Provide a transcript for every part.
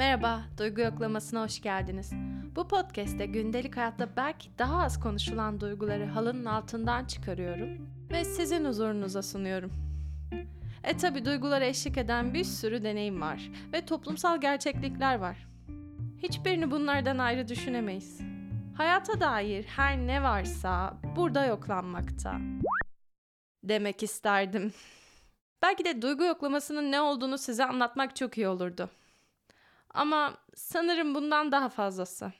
Merhaba, Duygu Yoklaması'na hoş geldiniz. Bu podcast'te gündelik hayatta belki daha az konuşulan duyguları halının altından çıkarıyorum ve sizin huzurunuza sunuyorum. E tabi duygulara eşlik eden bir sürü deneyim var ve toplumsal gerçeklikler var. Hiçbirini bunlardan ayrı düşünemeyiz. Hayata dair her ne varsa burada yoklanmakta. Demek isterdim. Belki de duygu yoklamasının ne olduğunu size anlatmak çok iyi olurdu. Ama sanırım bundan daha fazlası.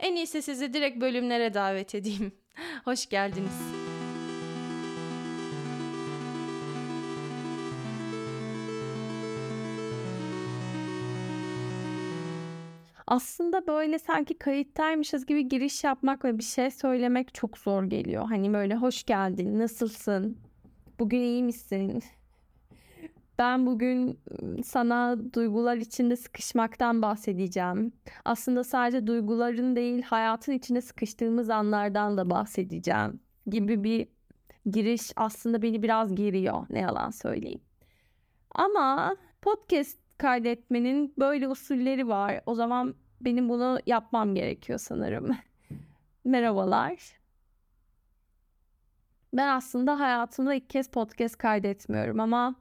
En iyisi sizi direkt bölümlere davet edeyim. Hoş geldiniz. Aslında böyle sanki kayıttaymışız gibi giriş yapmak ve bir şey söylemek çok zor geliyor. Hani böyle hoş geldin, nasılsın, bugün iyi misin? Ben bugün sana duygular içinde sıkışmaktan bahsedeceğim. Aslında sadece duyguların değil, hayatın içinde sıkıştığımız anlardan da bahsedeceğim gibi bir giriş aslında beni biraz geriyor, ne yalan söyleyeyim. Ama podcast kaydetmenin böyle usulleri var. O zaman benim bunu yapmam gerekiyor sanırım. Merhabalar. Ben aslında hayatımda ilk kez podcast kaydetmiyorum ama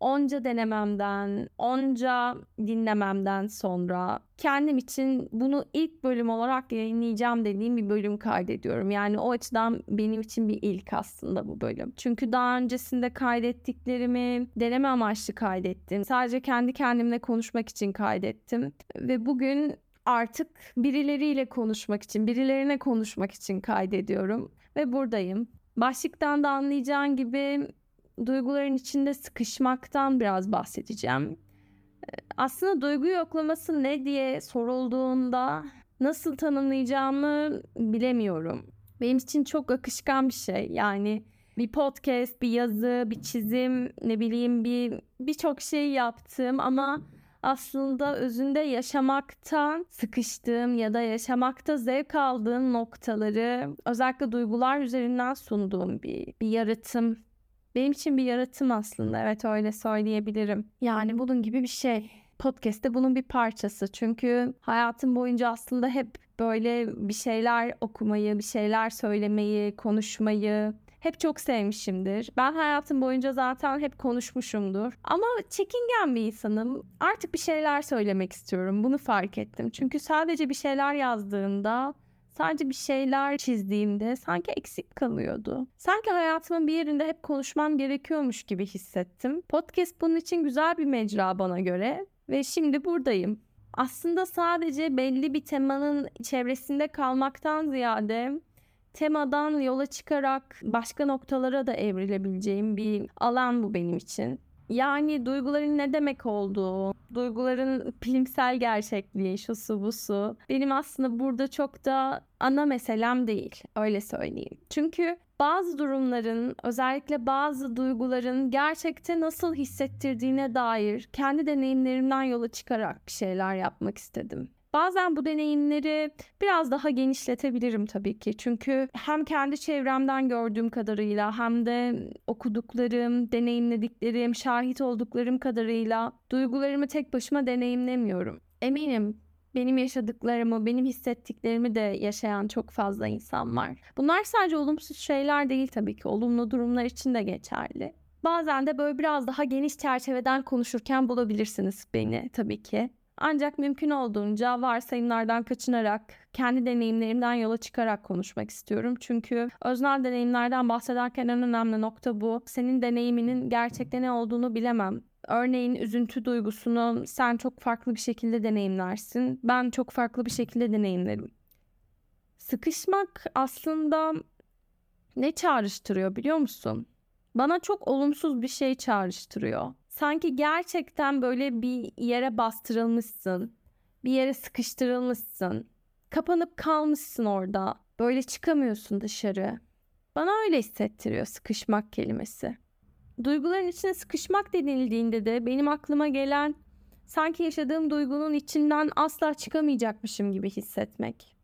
onca denememden, onca dinlememden sonra kendim için bunu ilk bölüm olarak yayınlayacağım dediğim bir bölüm kaydediyorum. Yani o açıdan benim için bir ilk aslında bu bölüm. Çünkü daha öncesinde kaydettiklerimi deneme amaçlı kaydettim. Sadece kendi kendimle konuşmak için kaydettim. Ve bugün artık birileriyle konuşmak için, birilerine konuşmak için kaydediyorum ve buradayım. Başlıktan da anlayacağın gibi duyguların içinde sıkışmaktan biraz bahsedeceğim. Ee, aslında duygu yoklaması ne diye sorulduğunda nasıl tanımlayacağımı bilemiyorum. Benim için çok akışkan bir şey. Yani bir podcast, bir yazı, bir çizim, ne bileyim bir birçok şey yaptım ama aslında özünde yaşamaktan sıkıştığım ya da yaşamakta zevk aldığım noktaları özellikle duygular üzerinden sunduğum bir, bir yaratım benim için bir yaratım aslında. Evet öyle söyleyebilirim. Yani bunun gibi bir şey. Podcast de bunun bir parçası. Çünkü hayatım boyunca aslında hep böyle bir şeyler okumayı, bir şeyler söylemeyi, konuşmayı hep çok sevmişimdir. Ben hayatım boyunca zaten hep konuşmuşumdur. Ama çekingen bir insanım. Artık bir şeyler söylemek istiyorum. Bunu fark ettim. Çünkü sadece bir şeyler yazdığında sadece bir şeyler çizdiğimde sanki eksik kalıyordu. Sanki hayatımın bir yerinde hep konuşmam gerekiyormuş gibi hissettim. Podcast bunun için güzel bir mecra bana göre ve şimdi buradayım. Aslında sadece belli bir temanın çevresinde kalmaktan ziyade temadan yola çıkarak başka noktalara da evrilebileceğim bir alan bu benim için. Yani duyguların ne demek olduğu, duyguların bilimsel gerçekliği, şu su bu su. Benim aslında burada çok da ana meselem değil, öyle söyleyeyim. Çünkü bazı durumların, özellikle bazı duyguların gerçekte nasıl hissettirdiğine dair kendi deneyimlerimden yola çıkarak bir şeyler yapmak istedim. Bazen bu deneyimleri biraz daha genişletebilirim tabii ki. Çünkü hem kendi çevremden gördüğüm kadarıyla hem de okuduklarım, deneyimlediklerim, şahit olduklarım kadarıyla duygularımı tek başıma deneyimlemiyorum. Eminim benim yaşadıklarımı, benim hissettiklerimi de yaşayan çok fazla insan var. Bunlar sadece olumsuz şeyler değil tabii ki. Olumlu durumlar için de geçerli. Bazen de böyle biraz daha geniş çerçeveden konuşurken bulabilirsiniz beni tabii ki. Ancak mümkün olduğunca varsayımlardan kaçınarak, kendi deneyimlerimden yola çıkarak konuşmak istiyorum. Çünkü öznel deneyimlerden bahsederken en önemli nokta bu. Senin deneyiminin gerçekte ne olduğunu bilemem. Örneğin üzüntü duygusunu sen çok farklı bir şekilde deneyimlersin. Ben çok farklı bir şekilde deneyimlerim. Sıkışmak aslında ne çağrıştırıyor biliyor musun? Bana çok olumsuz bir şey çağrıştırıyor sanki gerçekten böyle bir yere bastırılmışsın. Bir yere sıkıştırılmışsın. Kapanıp kalmışsın orada. Böyle çıkamıyorsun dışarı. Bana öyle hissettiriyor sıkışmak kelimesi. Duyguların içine sıkışmak denildiğinde de benim aklıma gelen sanki yaşadığım duygunun içinden asla çıkamayacakmışım gibi hissetmek.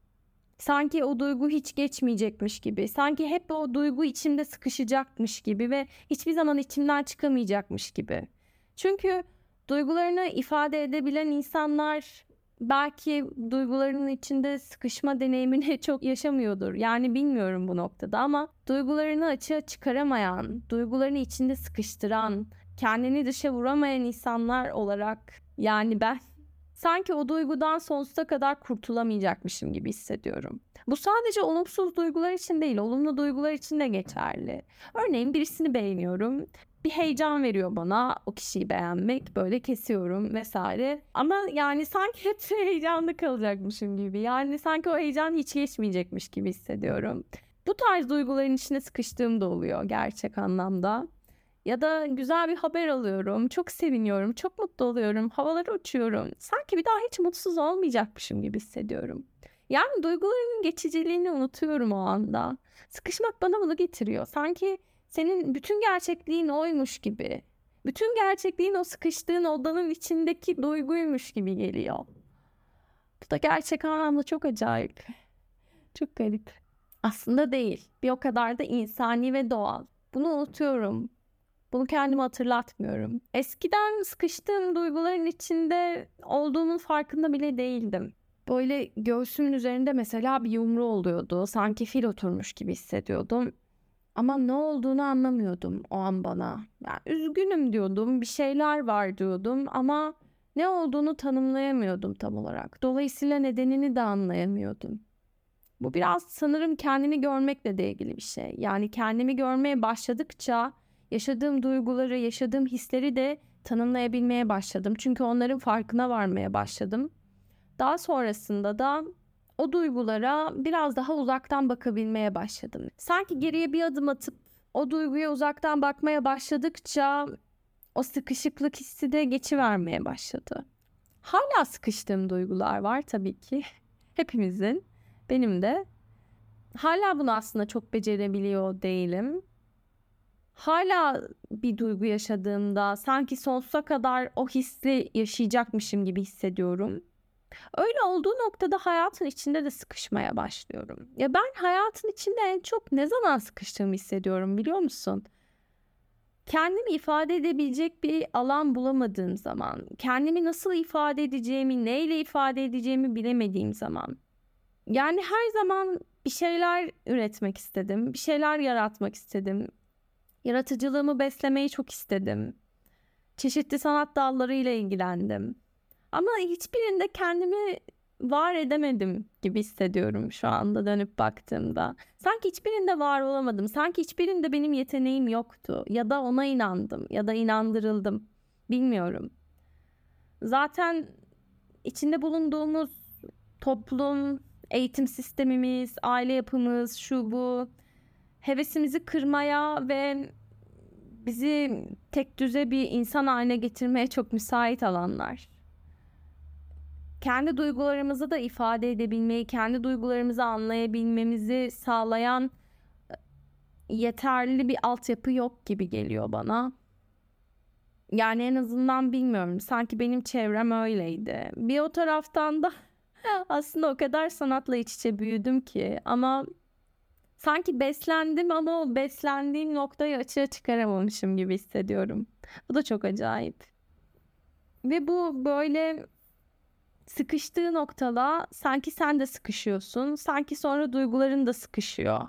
Sanki o duygu hiç geçmeyecekmiş gibi. Sanki hep o duygu içimde sıkışacakmış gibi ve hiçbir zaman içimden çıkamayacakmış gibi. Çünkü Duygularını ifade edebilen insanlar belki duygularının içinde sıkışma deneyimini çok yaşamıyordur. Yani bilmiyorum bu noktada ama duygularını açığa çıkaramayan, duygularını içinde sıkıştıran, kendini dışa vuramayan insanlar olarak yani ben sanki o duygudan sonsuza kadar kurtulamayacakmışım gibi hissediyorum. Bu sadece olumsuz duygular için değil, olumlu duygular için de geçerli. Örneğin birisini beğeniyorum bir heyecan veriyor bana o kişiyi beğenmek. Böyle kesiyorum vesaire. Ama yani sanki hep heyecanlı kalacakmışım gibi. Yani sanki o heyecan hiç geçmeyecekmiş gibi hissediyorum. Bu tarz duyguların içine sıkıştığım da oluyor gerçek anlamda. Ya da güzel bir haber alıyorum. Çok seviniyorum. Çok mutlu oluyorum. Havalara uçuyorum. Sanki bir daha hiç mutsuz olmayacakmışım gibi hissediyorum. Yani duygularının geçiciliğini unutuyorum o anda. Sıkışmak bana bunu getiriyor. Sanki senin bütün gerçekliğin oymuş gibi. Bütün gerçekliğin o sıkıştığın odanın içindeki duyguymuş gibi geliyor. Bu da gerçek anlamda çok acayip. Çok garip. Aslında değil. Bir o kadar da insani ve doğal. Bunu unutuyorum. Bunu kendime hatırlatmıyorum. Eskiden sıkıştığım duyguların içinde olduğumun farkında bile değildim. Böyle göğsümün üzerinde mesela bir yumru oluyordu. Sanki fil oturmuş gibi hissediyordum. Ama ne olduğunu anlamıyordum o an bana. Yani üzgünüm diyordum, bir şeyler var diyordum ama ne olduğunu tanımlayamıyordum tam olarak. Dolayısıyla nedenini de anlayamıyordum. Bu biraz sanırım kendini görmekle de ilgili bir şey. Yani kendimi görmeye başladıkça yaşadığım duyguları, yaşadığım hisleri de tanımlayabilmeye başladım. Çünkü onların farkına varmaya başladım. Daha sonrasında da o duygulara biraz daha uzaktan bakabilmeye başladım. Sanki geriye bir adım atıp o duyguya uzaktan bakmaya başladıkça o sıkışıklık hissi de geçivermeye başladı. Hala sıkıştığım duygular var tabii ki. Hepimizin. Benim de. Hala bunu aslında çok becerebiliyor değilim. Hala bir duygu yaşadığımda sanki sonsuza kadar o hissi yaşayacakmışım gibi hissediyorum. Öyle olduğu noktada hayatın içinde de sıkışmaya başlıyorum. Ya ben hayatın içinde en çok ne zaman sıkıştığımı hissediyorum biliyor musun? Kendimi ifade edebilecek bir alan bulamadığım zaman, kendimi nasıl ifade edeceğimi, neyle ifade edeceğimi bilemediğim zaman. Yani her zaman bir şeyler üretmek istedim, bir şeyler yaratmak istedim. Yaratıcılığımı beslemeyi çok istedim. Çeşitli sanat dallarıyla ilgilendim. Ama hiçbirinde kendimi var edemedim gibi hissediyorum şu anda dönüp baktığımda. Sanki hiçbirinde var olamadım. Sanki hiçbirinde benim yeteneğim yoktu. Ya da ona inandım ya da inandırıldım. Bilmiyorum. Zaten içinde bulunduğumuz toplum, eğitim sistemimiz, aile yapımız, şu bu hevesimizi kırmaya ve bizi tek düze bir insan haline getirmeye çok müsait alanlar kendi duygularımızı da ifade edebilmeyi, kendi duygularımızı anlayabilmemizi sağlayan e, yeterli bir altyapı yok gibi geliyor bana. Yani en azından bilmiyorum. Sanki benim çevrem öyleydi. Bir o taraftan da aslında o kadar sanatla iç içe büyüdüm ki ama sanki beslendim ama o beslendiğim noktayı açığa çıkaramamışım gibi hissediyorum. Bu da çok acayip. Ve bu böyle sıkıştığı noktada sanki sen de sıkışıyorsun. Sanki sonra duyguların da sıkışıyor.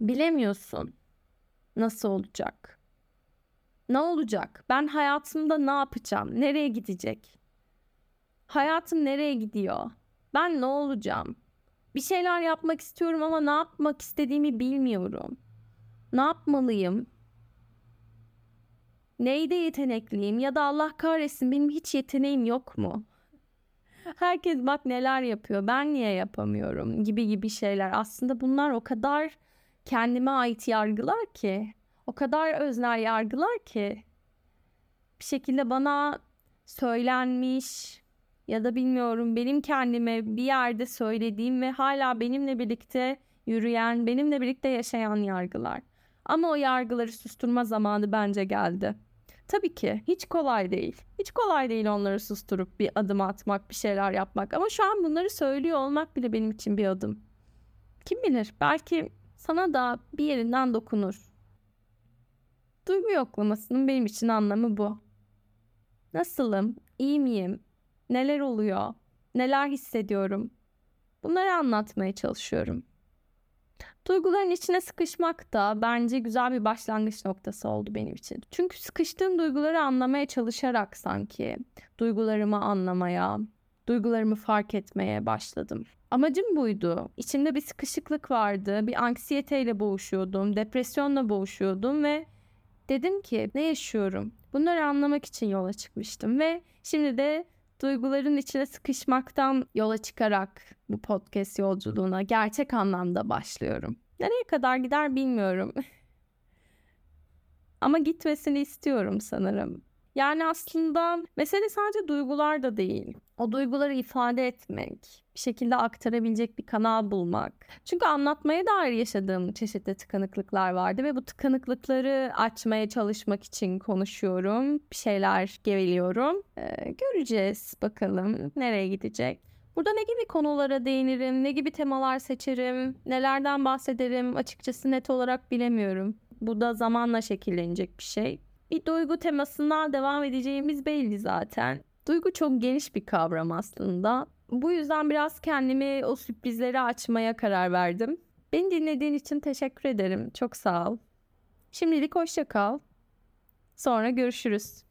Bilemiyorsun nasıl olacak. Ne olacak? Ben hayatımda ne yapacağım? Nereye gidecek? Hayatım nereye gidiyor? Ben ne olacağım? Bir şeyler yapmak istiyorum ama ne yapmak istediğimi bilmiyorum. Ne yapmalıyım? Neyde yetenekliyim ya da Allah kahretsin benim hiç yeteneğim yok mu? Herkes bak neler yapıyor. Ben niye yapamıyorum gibi gibi şeyler. Aslında bunlar o kadar kendime ait yargılar ki, o kadar öznel yargılar ki bir şekilde bana söylenmiş ya da bilmiyorum benim kendime bir yerde söylediğim ve hala benimle birlikte yürüyen, benimle birlikte yaşayan yargılar. Ama o yargıları susturma zamanı bence geldi. Tabii ki hiç kolay değil. Hiç kolay değil onları susturup bir adım atmak, bir şeyler yapmak. Ama şu an bunları söylüyor olmak bile benim için bir adım. Kim bilir belki sana da bir yerinden dokunur. Duygu yoklamasının benim için anlamı bu. Nasılım? İyi miyim? Neler oluyor? Neler hissediyorum? Bunları anlatmaya çalışıyorum. Duyguların içine sıkışmak da bence güzel bir başlangıç noktası oldu benim için. Çünkü sıkıştığım duyguları anlamaya çalışarak sanki duygularımı anlamaya, duygularımı fark etmeye başladım. Amacım buydu. İçimde bir sıkışıklık vardı. Bir anksiyeteyle boğuşuyordum, depresyonla boğuşuyordum ve dedim ki ne yaşıyorum? Bunları anlamak için yola çıkmıştım ve şimdi de duyguların içine sıkışmaktan yola çıkarak bu podcast yolculuğuna gerçek anlamda başlıyorum. Nereye kadar gider bilmiyorum. Ama gitmesini istiyorum sanırım. Yani aslında mesele sadece duygular da değil. O duyguları ifade etmek, bir şekilde aktarabilecek bir kanal bulmak. Çünkü anlatmaya dair yaşadığım çeşitli tıkanıklıklar vardı ve bu tıkanıklıkları açmaya çalışmak için konuşuyorum. Bir şeyler geveliyorum. Ee, göreceğiz bakalım nereye gidecek. Burada ne gibi konulara değinirim, ne gibi temalar seçerim, nelerden bahsederim açıkçası net olarak bilemiyorum. Bu da zamanla şekillenecek bir şey. Bir duygu temasından devam edeceğimiz belli zaten. Duygu çok geniş bir kavram aslında. Bu yüzden biraz kendimi o sürprizleri açmaya karar verdim. Beni dinlediğin için teşekkür ederim. Çok sağ ol. Şimdilik hoşça kal. Sonra görüşürüz.